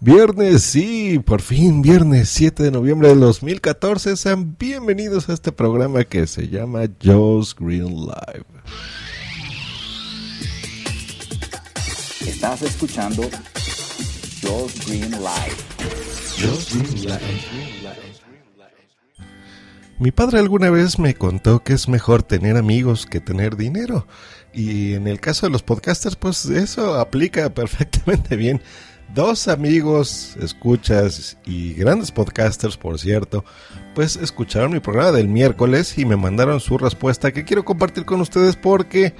Viernes, sí, por fin, viernes 7 de noviembre del 2014. Sean bienvenidos a este programa que se llama Joe's Green Live. Estás escuchando Joe's Green Live. Joe's Green Live. Mi padre alguna vez me contó que es mejor tener amigos que tener dinero. Y en el caso de los podcasters, pues eso aplica perfectamente bien. Dos amigos, escuchas y grandes podcasters, por cierto, pues escucharon mi programa del miércoles y me mandaron su respuesta que quiero compartir con ustedes porque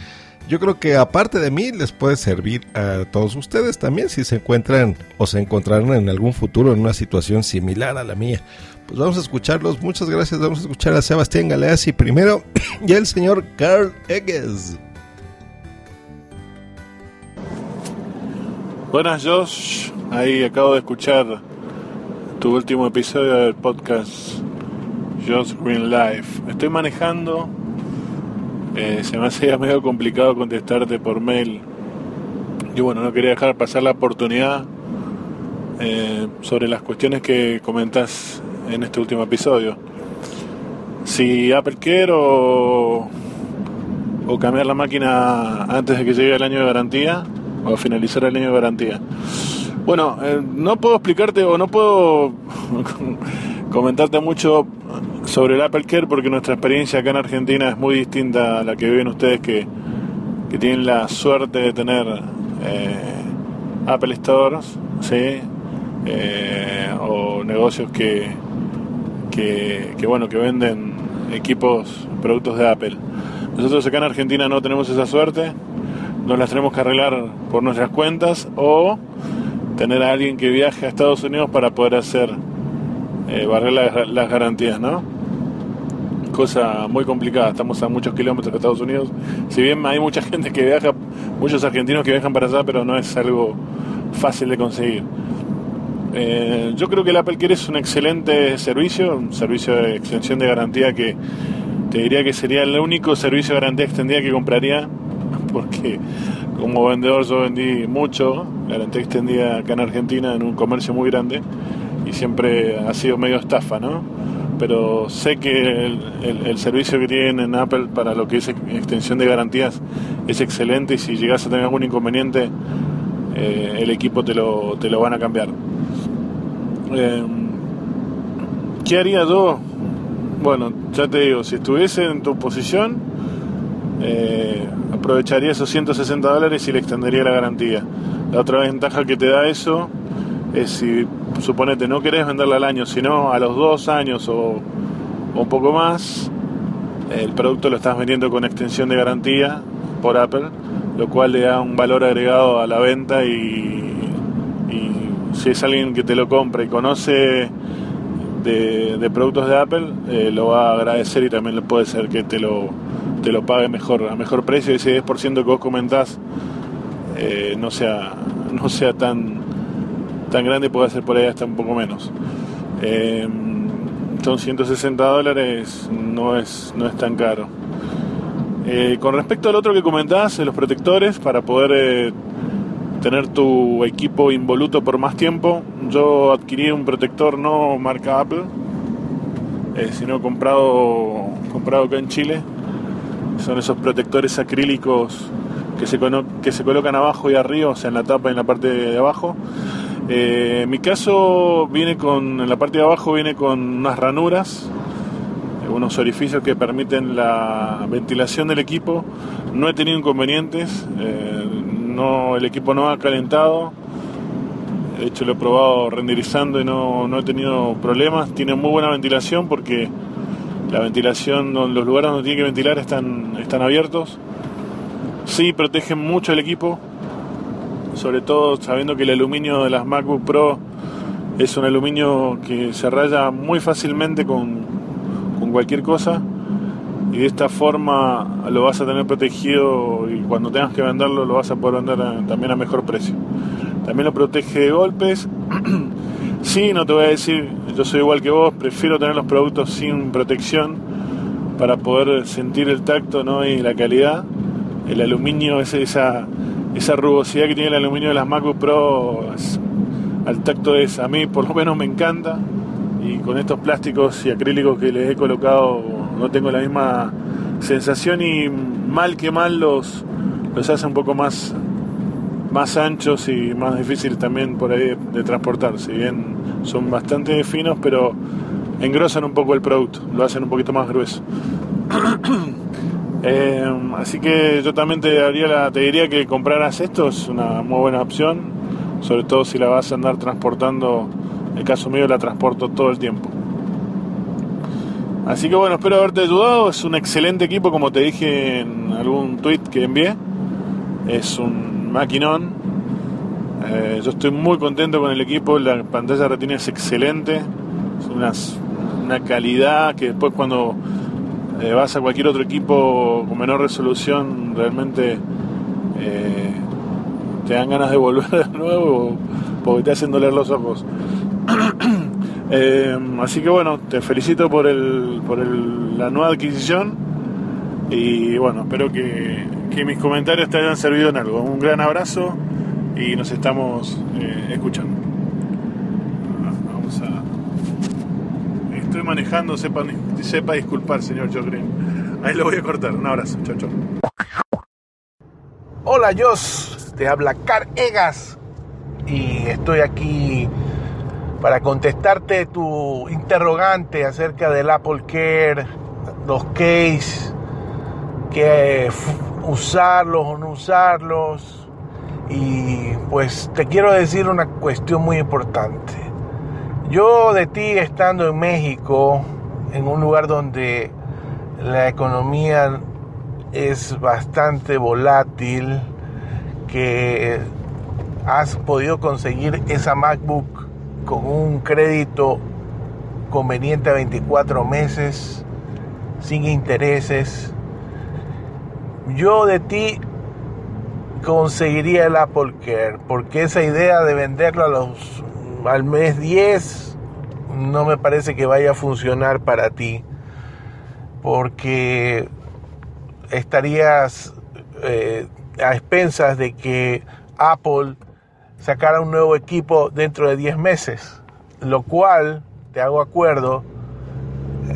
yo creo que aparte de mí les puede servir a todos ustedes también si se encuentran o se encontrarán en algún futuro en una situación similar a la mía. Pues vamos a escucharlos. Muchas gracias. Vamos a escuchar a Sebastián Galeazzi primero y al señor Carl Egges. Buenas Josh, ahí acabo de escuchar tu último episodio del podcast Josh Green Life. Estoy manejando, eh, se me hacía medio complicado contestarte por mail. Y bueno, no quería dejar pasar la oportunidad eh, sobre las cuestiones que comentas en este último episodio. Si Apple Care o, o cambiar la máquina antes de que llegue el año de garantía, o finalizar el año de garantía. Bueno, eh, no puedo explicarte o no puedo comentarte mucho sobre el Apple Care porque nuestra experiencia acá en Argentina es muy distinta a la que viven ustedes que, tienen la suerte de tener eh, Apple Stores, ¿sí? Eh, o negocios que, que, que, bueno, que venden equipos, productos de Apple. Nosotros acá en Argentina no tenemos esa suerte nos las tenemos que arreglar por nuestras cuentas o tener a alguien que viaje a Estados Unidos para poder hacer eh, barrer las, garantías, ¿no? Cosa muy complicada, estamos a muchos kilómetros de Estados Unidos. Si bien hay mucha gente que viaja, muchos argentinos que viajan para allá, pero no es algo fácil de conseguir. Eh, yo creo que el Apple Care es un excelente servicio, un servicio de extensión de garantía que te diría que sería el único servicio de garantía extendida que compraría porque como vendedor yo vendí mucho, garantía extendida acá en Argentina en un comercio muy grande y siempre ha sido medio estafa, ¿no? Pero sé que el, servicio que tienen en Apple para lo que es extensión de garantías es excelente y si llegas a tener algún inconveniente, eh, el equipo te lo, te lo van a cambiar. Eh, ¿Qué haría yo? Bueno, ya te digo, si estuviese en tu posición, eh, aprovecharía esos 160 dólares y le extendería la garantía. La otra ventaja que te da eso es si, suponete, no querés venderla al año, sino a los dos años o, un poco más, el producto lo estás vendiendo con extensión de garantía por Apple, lo cual le da un valor agregado a la venta y, si es alguien que te lo compra y conoce de, productos de Apple, eh, lo va a agradecer y también puede ser que te lo te lo pague mejor, a mejor precio, ese 10% que vos comentás eh, no sea, no sea tan, tan grande, puede ser por ahí hasta un poco menos. Eh, son 160 dólares, no es, no es tan caro. Eh, con respecto al otro que comentás, los protectores, para poder tener tu equipo involuto por más tiempo, yo adquirí un protector no marca Apple, sino comprado, comprado acá en Chile, son esos protectores acrílicos que se, que se colocan abajo y arriba, o sea, en la tapa y en la parte de abajo. Eh, en mi caso viene con, en la parte de abajo viene con unas ranuras, unos orificios que permiten la ventilación del equipo. No he tenido inconvenientes, eh, no, el equipo no ha calentado. De hecho lo he probado renderizando y no, no he tenido problemas. Tiene muy buena ventilación porque la ventilación, los lugares donde tiene que ventilar están, están abiertos. Sí, protegen mucho el equipo, sobre todo sabiendo que el aluminio de las MacBook Pro es un aluminio que se raya muy fácilmente con, con cualquier cosa y de esta forma lo vas a tener protegido y cuando tengas que venderlo lo vas a poder vender también a mejor precio. También lo protege de golpes. sí, no te voy a decir yo soy igual que vos, prefiero tener los productos sin protección para poder sentir el tacto ¿no? y la calidad. El aluminio, esa, esa rugosidad que tiene el aluminio de las MacBook Pro al tacto es, a mí por lo menos me encanta y con estos plásticos y acrílicos que les he colocado no tengo la misma sensación y mal que mal los, los hace un poco más, más anchos y más difíciles también por ahí de, transportar. Si bien son bastante finos, pero engrosan un poco el producto, lo hacen un poquito más grueso. Eh, así que yo también te, daría la, te diría que compraras esto, es una muy buena opción, sobre todo si la vas a andar transportando, en el caso mío la transporto todo el tiempo. Así que bueno, espero haberte ayudado, es un excelente equipo como te dije en algún tweet que envié, es un maquinón, eh, yo estoy muy contento con el equipo, la pantalla retina es excelente, es una calidad que después cuando eh, vas a cualquier otro equipo con menor resolución, realmente eh, te dan ganas de volver de nuevo porque te hacen doler los ojos. Así que bueno, te felicito por, el, por el- la nueva adquisición y bueno, espero que, que mis comentarios te hayan servido en algo. Un gran abrazo y nos estamos eh, escuchando. Vamos a... Estoy manejando, sepa, sepa disculpar, señor Joe Green. Ahí lo voy a cortar. Un abrazo. Chao, chao. Hola Jos, te habla Car Egas y estoy aquí para contestarte tu interrogante acerca del Apple Care, los case, que usarlos o no usarlos. Y pues te quiero decir una cuestión muy importante. Yo de ti estando en México, en un lugar donde la economía es bastante volátil, que has podido conseguir esa MacBook con un crédito conveniente a 24 meses, sin intereses. Yo de ti conseguiría el Apple Care, porque esa idea de venderlo a los, al mes 10 no me parece que vaya a funcionar para ti, porque estarías eh, a expensas de que Apple sacara un nuevo equipo dentro de 10 meses, lo cual, te hago acuerdo,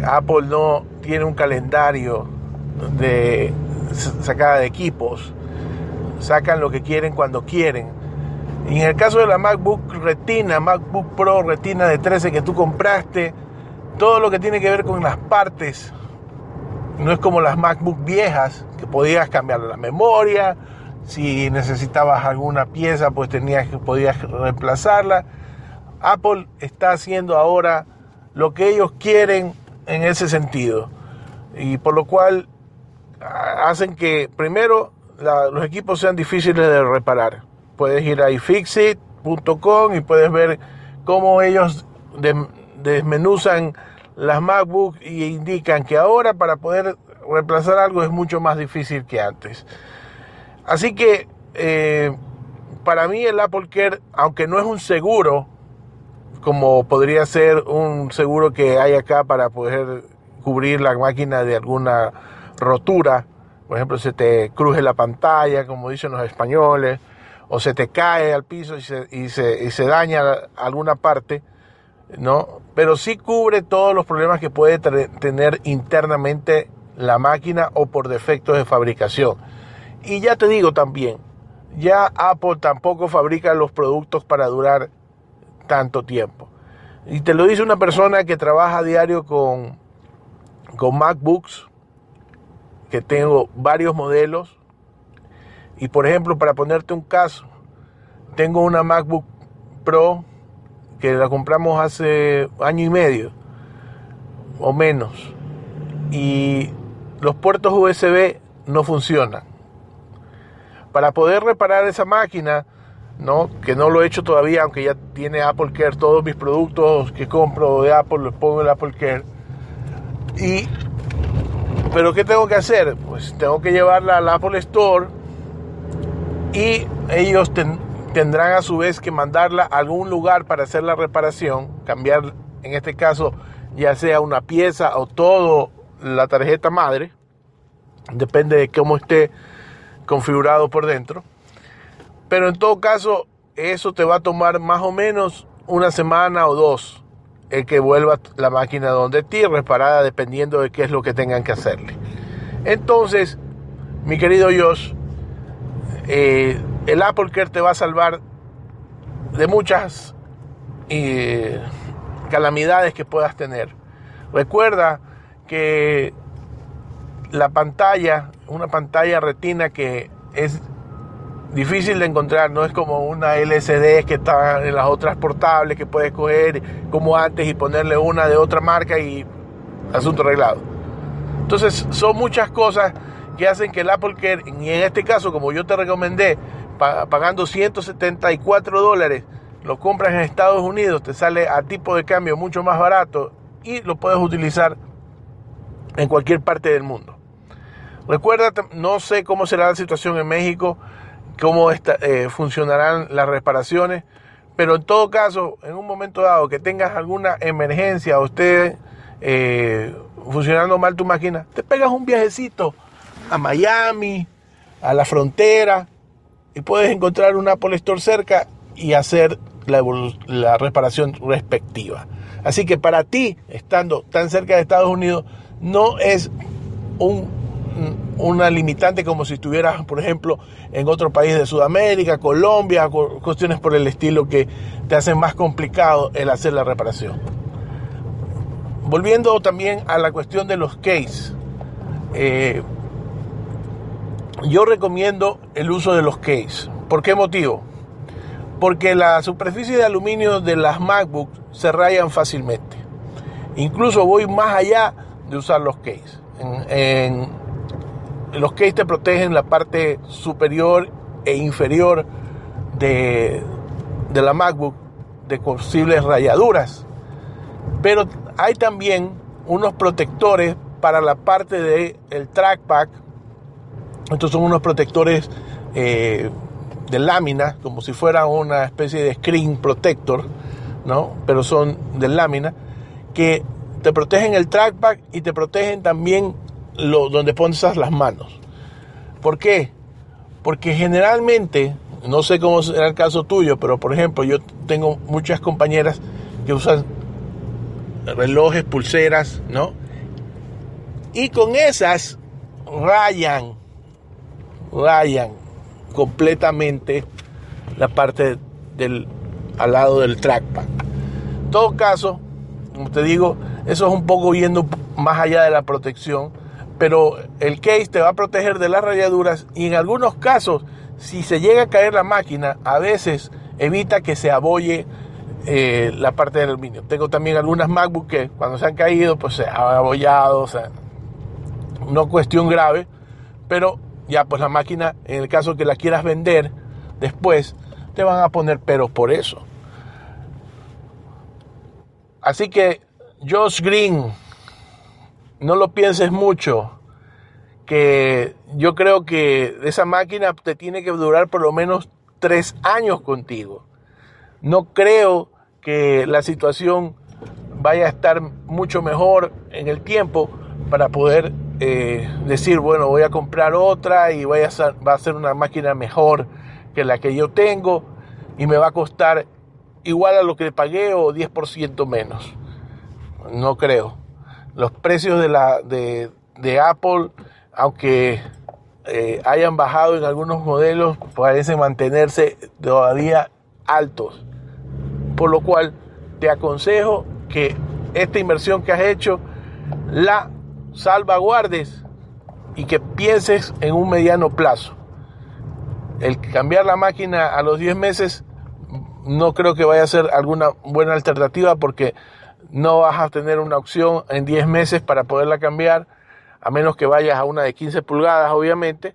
Apple no tiene un calendario de sacada de equipos, sacan lo que quieren cuando quieren. Y en el caso de la MacBook Retina, MacBook Pro Retina de 13 que tú compraste, todo lo que tiene que ver con las partes no es como las MacBook viejas, que podías cambiar la memoria, si necesitabas alguna pieza, pues tenías podías reemplazarla. Apple está haciendo ahora lo que ellos quieren en ese sentido. Y por lo cual hacen que primero los equipos sean difíciles de reparar. Puedes ir a ifixit.com y puedes ver cómo ellos desmenuzan las MacBook y indican que ahora para poder reemplazar algo es mucho más difícil que antes. Así que eh, para mí el Apple Care, aunque no es un seguro, como podría ser un seguro que hay acá para poder cubrir la máquina de alguna rotura, por ejemplo, se te cruje la pantalla, como dicen los españoles, o se te cae al piso y se, y se, y se daña alguna parte, ¿no? Pero sí cubre todos los problemas que puede tener internamente la máquina o por defectos de fabricación. Y ya te digo también, ya Apple tampoco fabrica los productos para durar tanto tiempo. Y te lo dice una persona que trabaja a diario con, con MacBooks, que tengo varios modelos. Y por ejemplo, para ponerte un caso, tengo una MacBook Pro que la compramos hace año y medio o menos. Y los puertos USB no funcionan. Para poder reparar esa máquina, ¿no? que no lo he hecho todavía, aunque ya tiene Apple Care, todos mis productos que compro de Apple los pongo en Apple Care. Y, pero ¿qué tengo que hacer? Pues tengo que llevarla al Apple Store y ellos ten- tendrán a su vez que mandarla a algún lugar para hacer la reparación, cambiar en este caso ya sea una pieza o todo la tarjeta madre, depende de cómo esté configurado por dentro. Pero en todo caso, eso te va a tomar más o menos una semana o dos el que vuelva la máquina donde ti, reparada dependiendo de qué es lo que tengan que hacerle. Entonces, mi querido Josh, eh, el Apple Care te va a salvar de muchas eh, calamidades que puedas tener. Recuerda que la pantalla, una pantalla retina que es difícil de encontrar, no es como una LCD que está en las otras portables que puedes coger como antes y ponerle una de otra marca y asunto arreglado. Entonces son muchas cosas que hacen que el Apple Care, y en este caso como yo te recomendé, pagando 174 dólares, lo compras en Estados Unidos, te sale a tipo de cambio mucho más barato y lo puedes utilizar en cualquier parte del mundo. Recuerda, no sé cómo será la situación en México, cómo eh, funcionarán las reparaciones, pero en todo caso, en un momento dado que tengas alguna emergencia esté eh, funcionando mal tu máquina, te pegas un viajecito a Miami, a la frontera, y puedes encontrar un Apple Store cerca y hacer la, la reparación respectiva. Así que para ti, estando tan cerca de Estados Unidos, no es un, una limitante como si estuvieras, por ejemplo, en otro país de Sudamérica, Colombia, cuestiones por el estilo que te hacen más complicado el hacer la reparación. Volviendo también a la cuestión de los case, eh, yo recomiendo el uso de los case. ¿Por qué motivo? Porque la superficie de aluminio de las MacBook se rayan fácilmente. Incluso voy más allá de usar los case. Los case te protegen la parte superior e inferior de, de la MacBook de posibles rayaduras. Pero hay también unos protectores para la parte del el trackpad estos son unos protectores eh, de lámina, como si fuera una especie de screen protector, ¿no? Pero son de lámina, que te protegen el trackpad y te protegen también donde pones las manos. ¿Por qué? Porque generalmente, no sé cómo será el caso tuyo, pero por ejemplo, yo tengo muchas compañeras que usan relojes, pulseras, ¿no? Y con esas rayan rayan completamente la parte del al lado del trackpad. En todo caso, como te digo, eso es un poco yendo más allá de la protección, pero el case te va a proteger de las rayaduras y en algunos casos, si se llega a caer la máquina, a veces evita que se abolle eh, la parte del aluminio. Tengo también algunas MacBook que cuando se han caído, pues se han abollado, o sea, no cuestión grave, pero ya pues la máquina, en el caso que la quieras vender después, te van a poner peros por eso. Así que, Josh Green, no lo pienses mucho, que yo creo que esa máquina te tiene que durar por lo menos tres años contigo. No creo que la situación vaya a estar mucho mejor en el tiempo para poder eh, decir, bueno, voy a comprar otra y voy a va a ser una máquina mejor que la que yo tengo y me va a costar igual a lo que pagué o 10% menos. No creo. Los precios de, la, de, Apple, aunque eh, hayan bajado en algunos modelos, parecen mantenerse todavía altos. Por lo cual te aconsejo que esta inversión que has hecho la salvaguardes y que pienses en un mediano plazo. El cambiar la máquina a los 10 meses no creo que vaya a ser alguna buena alternativa porque no vas a tener una opción en 10 meses para poderla cambiar, a menos que vayas a una de 15 pulgadas, obviamente,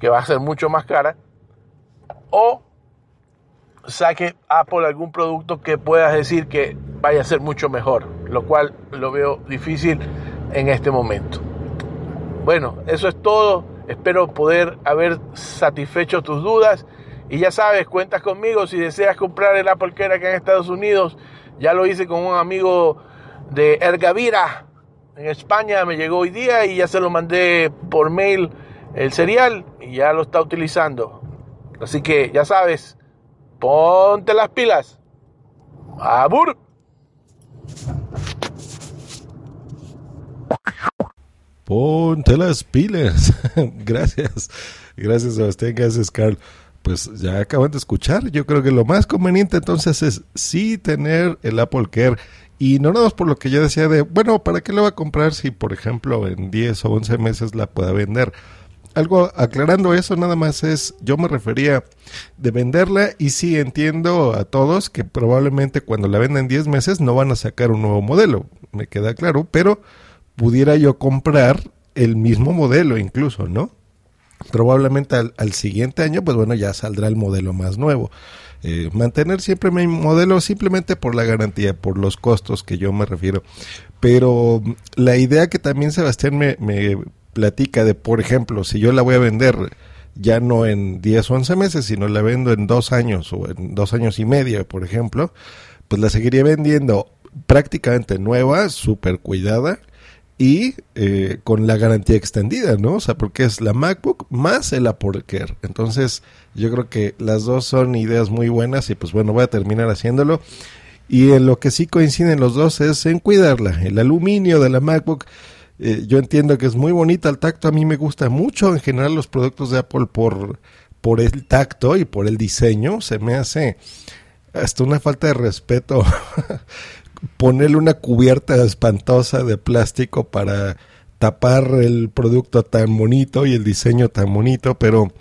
que va a ser mucho más cara, o saque Apple algún producto que puedas decir que vaya a ser mucho mejor, lo cual lo veo difícil en este momento. Bueno, eso es todo. Espero poder haber satisfecho tus dudas. Y ya sabes, cuentas conmigo si deseas comprar el Apple Care acá en Estados Unidos. Ya lo hice con un amigo de Ergavira en España. Me llegó hoy día y ya se lo mandé por mail el serial y ya lo está utilizando. Así que ya sabes, ponte las pilas. Abur. Ponte las pilas. gracias. Gracias, Sebastián. Gracias, Carl. Pues ya acaban de escuchar. Yo creo que lo más conveniente entonces es sí tener el Apple Care. Y no nada más por lo que yo decía de, bueno, ¿para qué lo va a comprar si, por ejemplo, en 10 o 11 meses la pueda vender? Algo aclarando eso nada más es, yo me refería de venderla y sí entiendo a todos que probablemente cuando la venden 10 meses no van a sacar un nuevo modelo, me queda claro, pero pudiera yo comprar el mismo modelo incluso, ¿no? Probablemente al, siguiente año, pues bueno, ya saldrá el modelo más nuevo. Eh, mantener siempre mi modelo simplemente por la garantía, por los costos que yo me refiero. Pero la idea que también Sebastián me, me platica de, por ejemplo, si yo la voy a vender ya no en 10 o 11 meses, sino la vendo en dos años o en dos años y medio, por ejemplo, pues la seguiría vendiendo prácticamente nueva, súper cuidada y eh, con la garantía extendida, ¿no? O sea, porque es la MacBook más el Apple Care. Entonces, yo creo que las dos son ideas muy buenas y pues bueno, voy a terminar haciéndolo. Y en lo que sí coinciden los dos es en cuidarla. El aluminio de la MacBook, eh, yo entiendo que es muy bonita al tacto. A mí me gusta mucho en general los productos de Apple por, por el tacto y por el diseño. Se me hace hasta una falta de respeto ponerle una cubierta espantosa de plástico para tapar el producto tan bonito y el diseño tan bonito, pero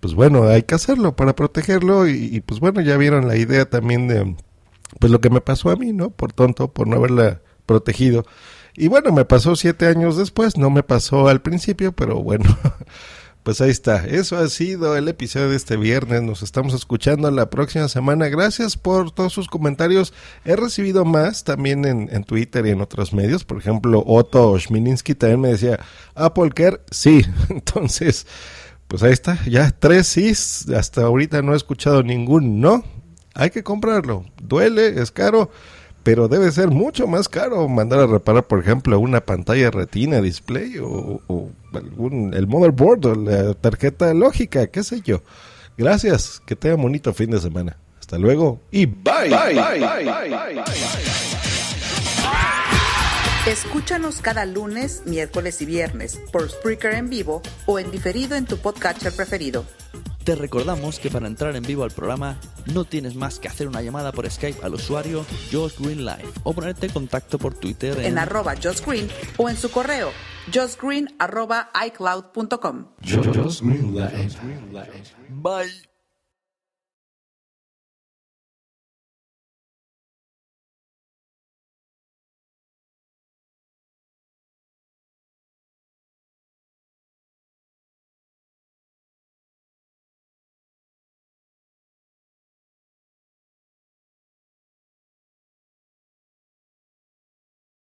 pues bueno, hay que hacerlo para protegerlo y, pues bueno, ya vieron la idea también de pues lo que me pasó a mí, ¿no? Por tonto, por no haberla protegido. Y bueno, me pasó siete años después, no me pasó al principio, pero bueno, pues ahí está. Eso ha sido el episodio de este viernes. Nos estamos escuchando la próxima semana. Gracias por todos sus comentarios. He recibido más también en, en Twitter y en otros medios. Por ejemplo, Otto Schmilinski también me decía, Apple Care, sí. Entonces, pues ahí está. Ya tres sí. Hasta ahorita no he escuchado ningún no. Hay que comprarlo. Duele, es caro pero debe ser mucho más caro mandar a reparar, por ejemplo, una pantalla retina display o, o algún, el motherboard o la tarjeta lógica, qué sé yo. Gracias, que tenga bonito fin de semana. Hasta luego y bye. bye, bye, bye Escúchanos cada lunes, miércoles y viernes por Spreaker en vivo o en diferido en tu podcatcher preferido. Te recordamos que para entrar en vivo al programa no tienes más que hacer una llamada por Skype al usuario Josh Green Live o ponerte en contacto por Twitter en, en arroba Josh Green o en su correo joshgreen arroba icloud.com. Josh Green Live. Bye.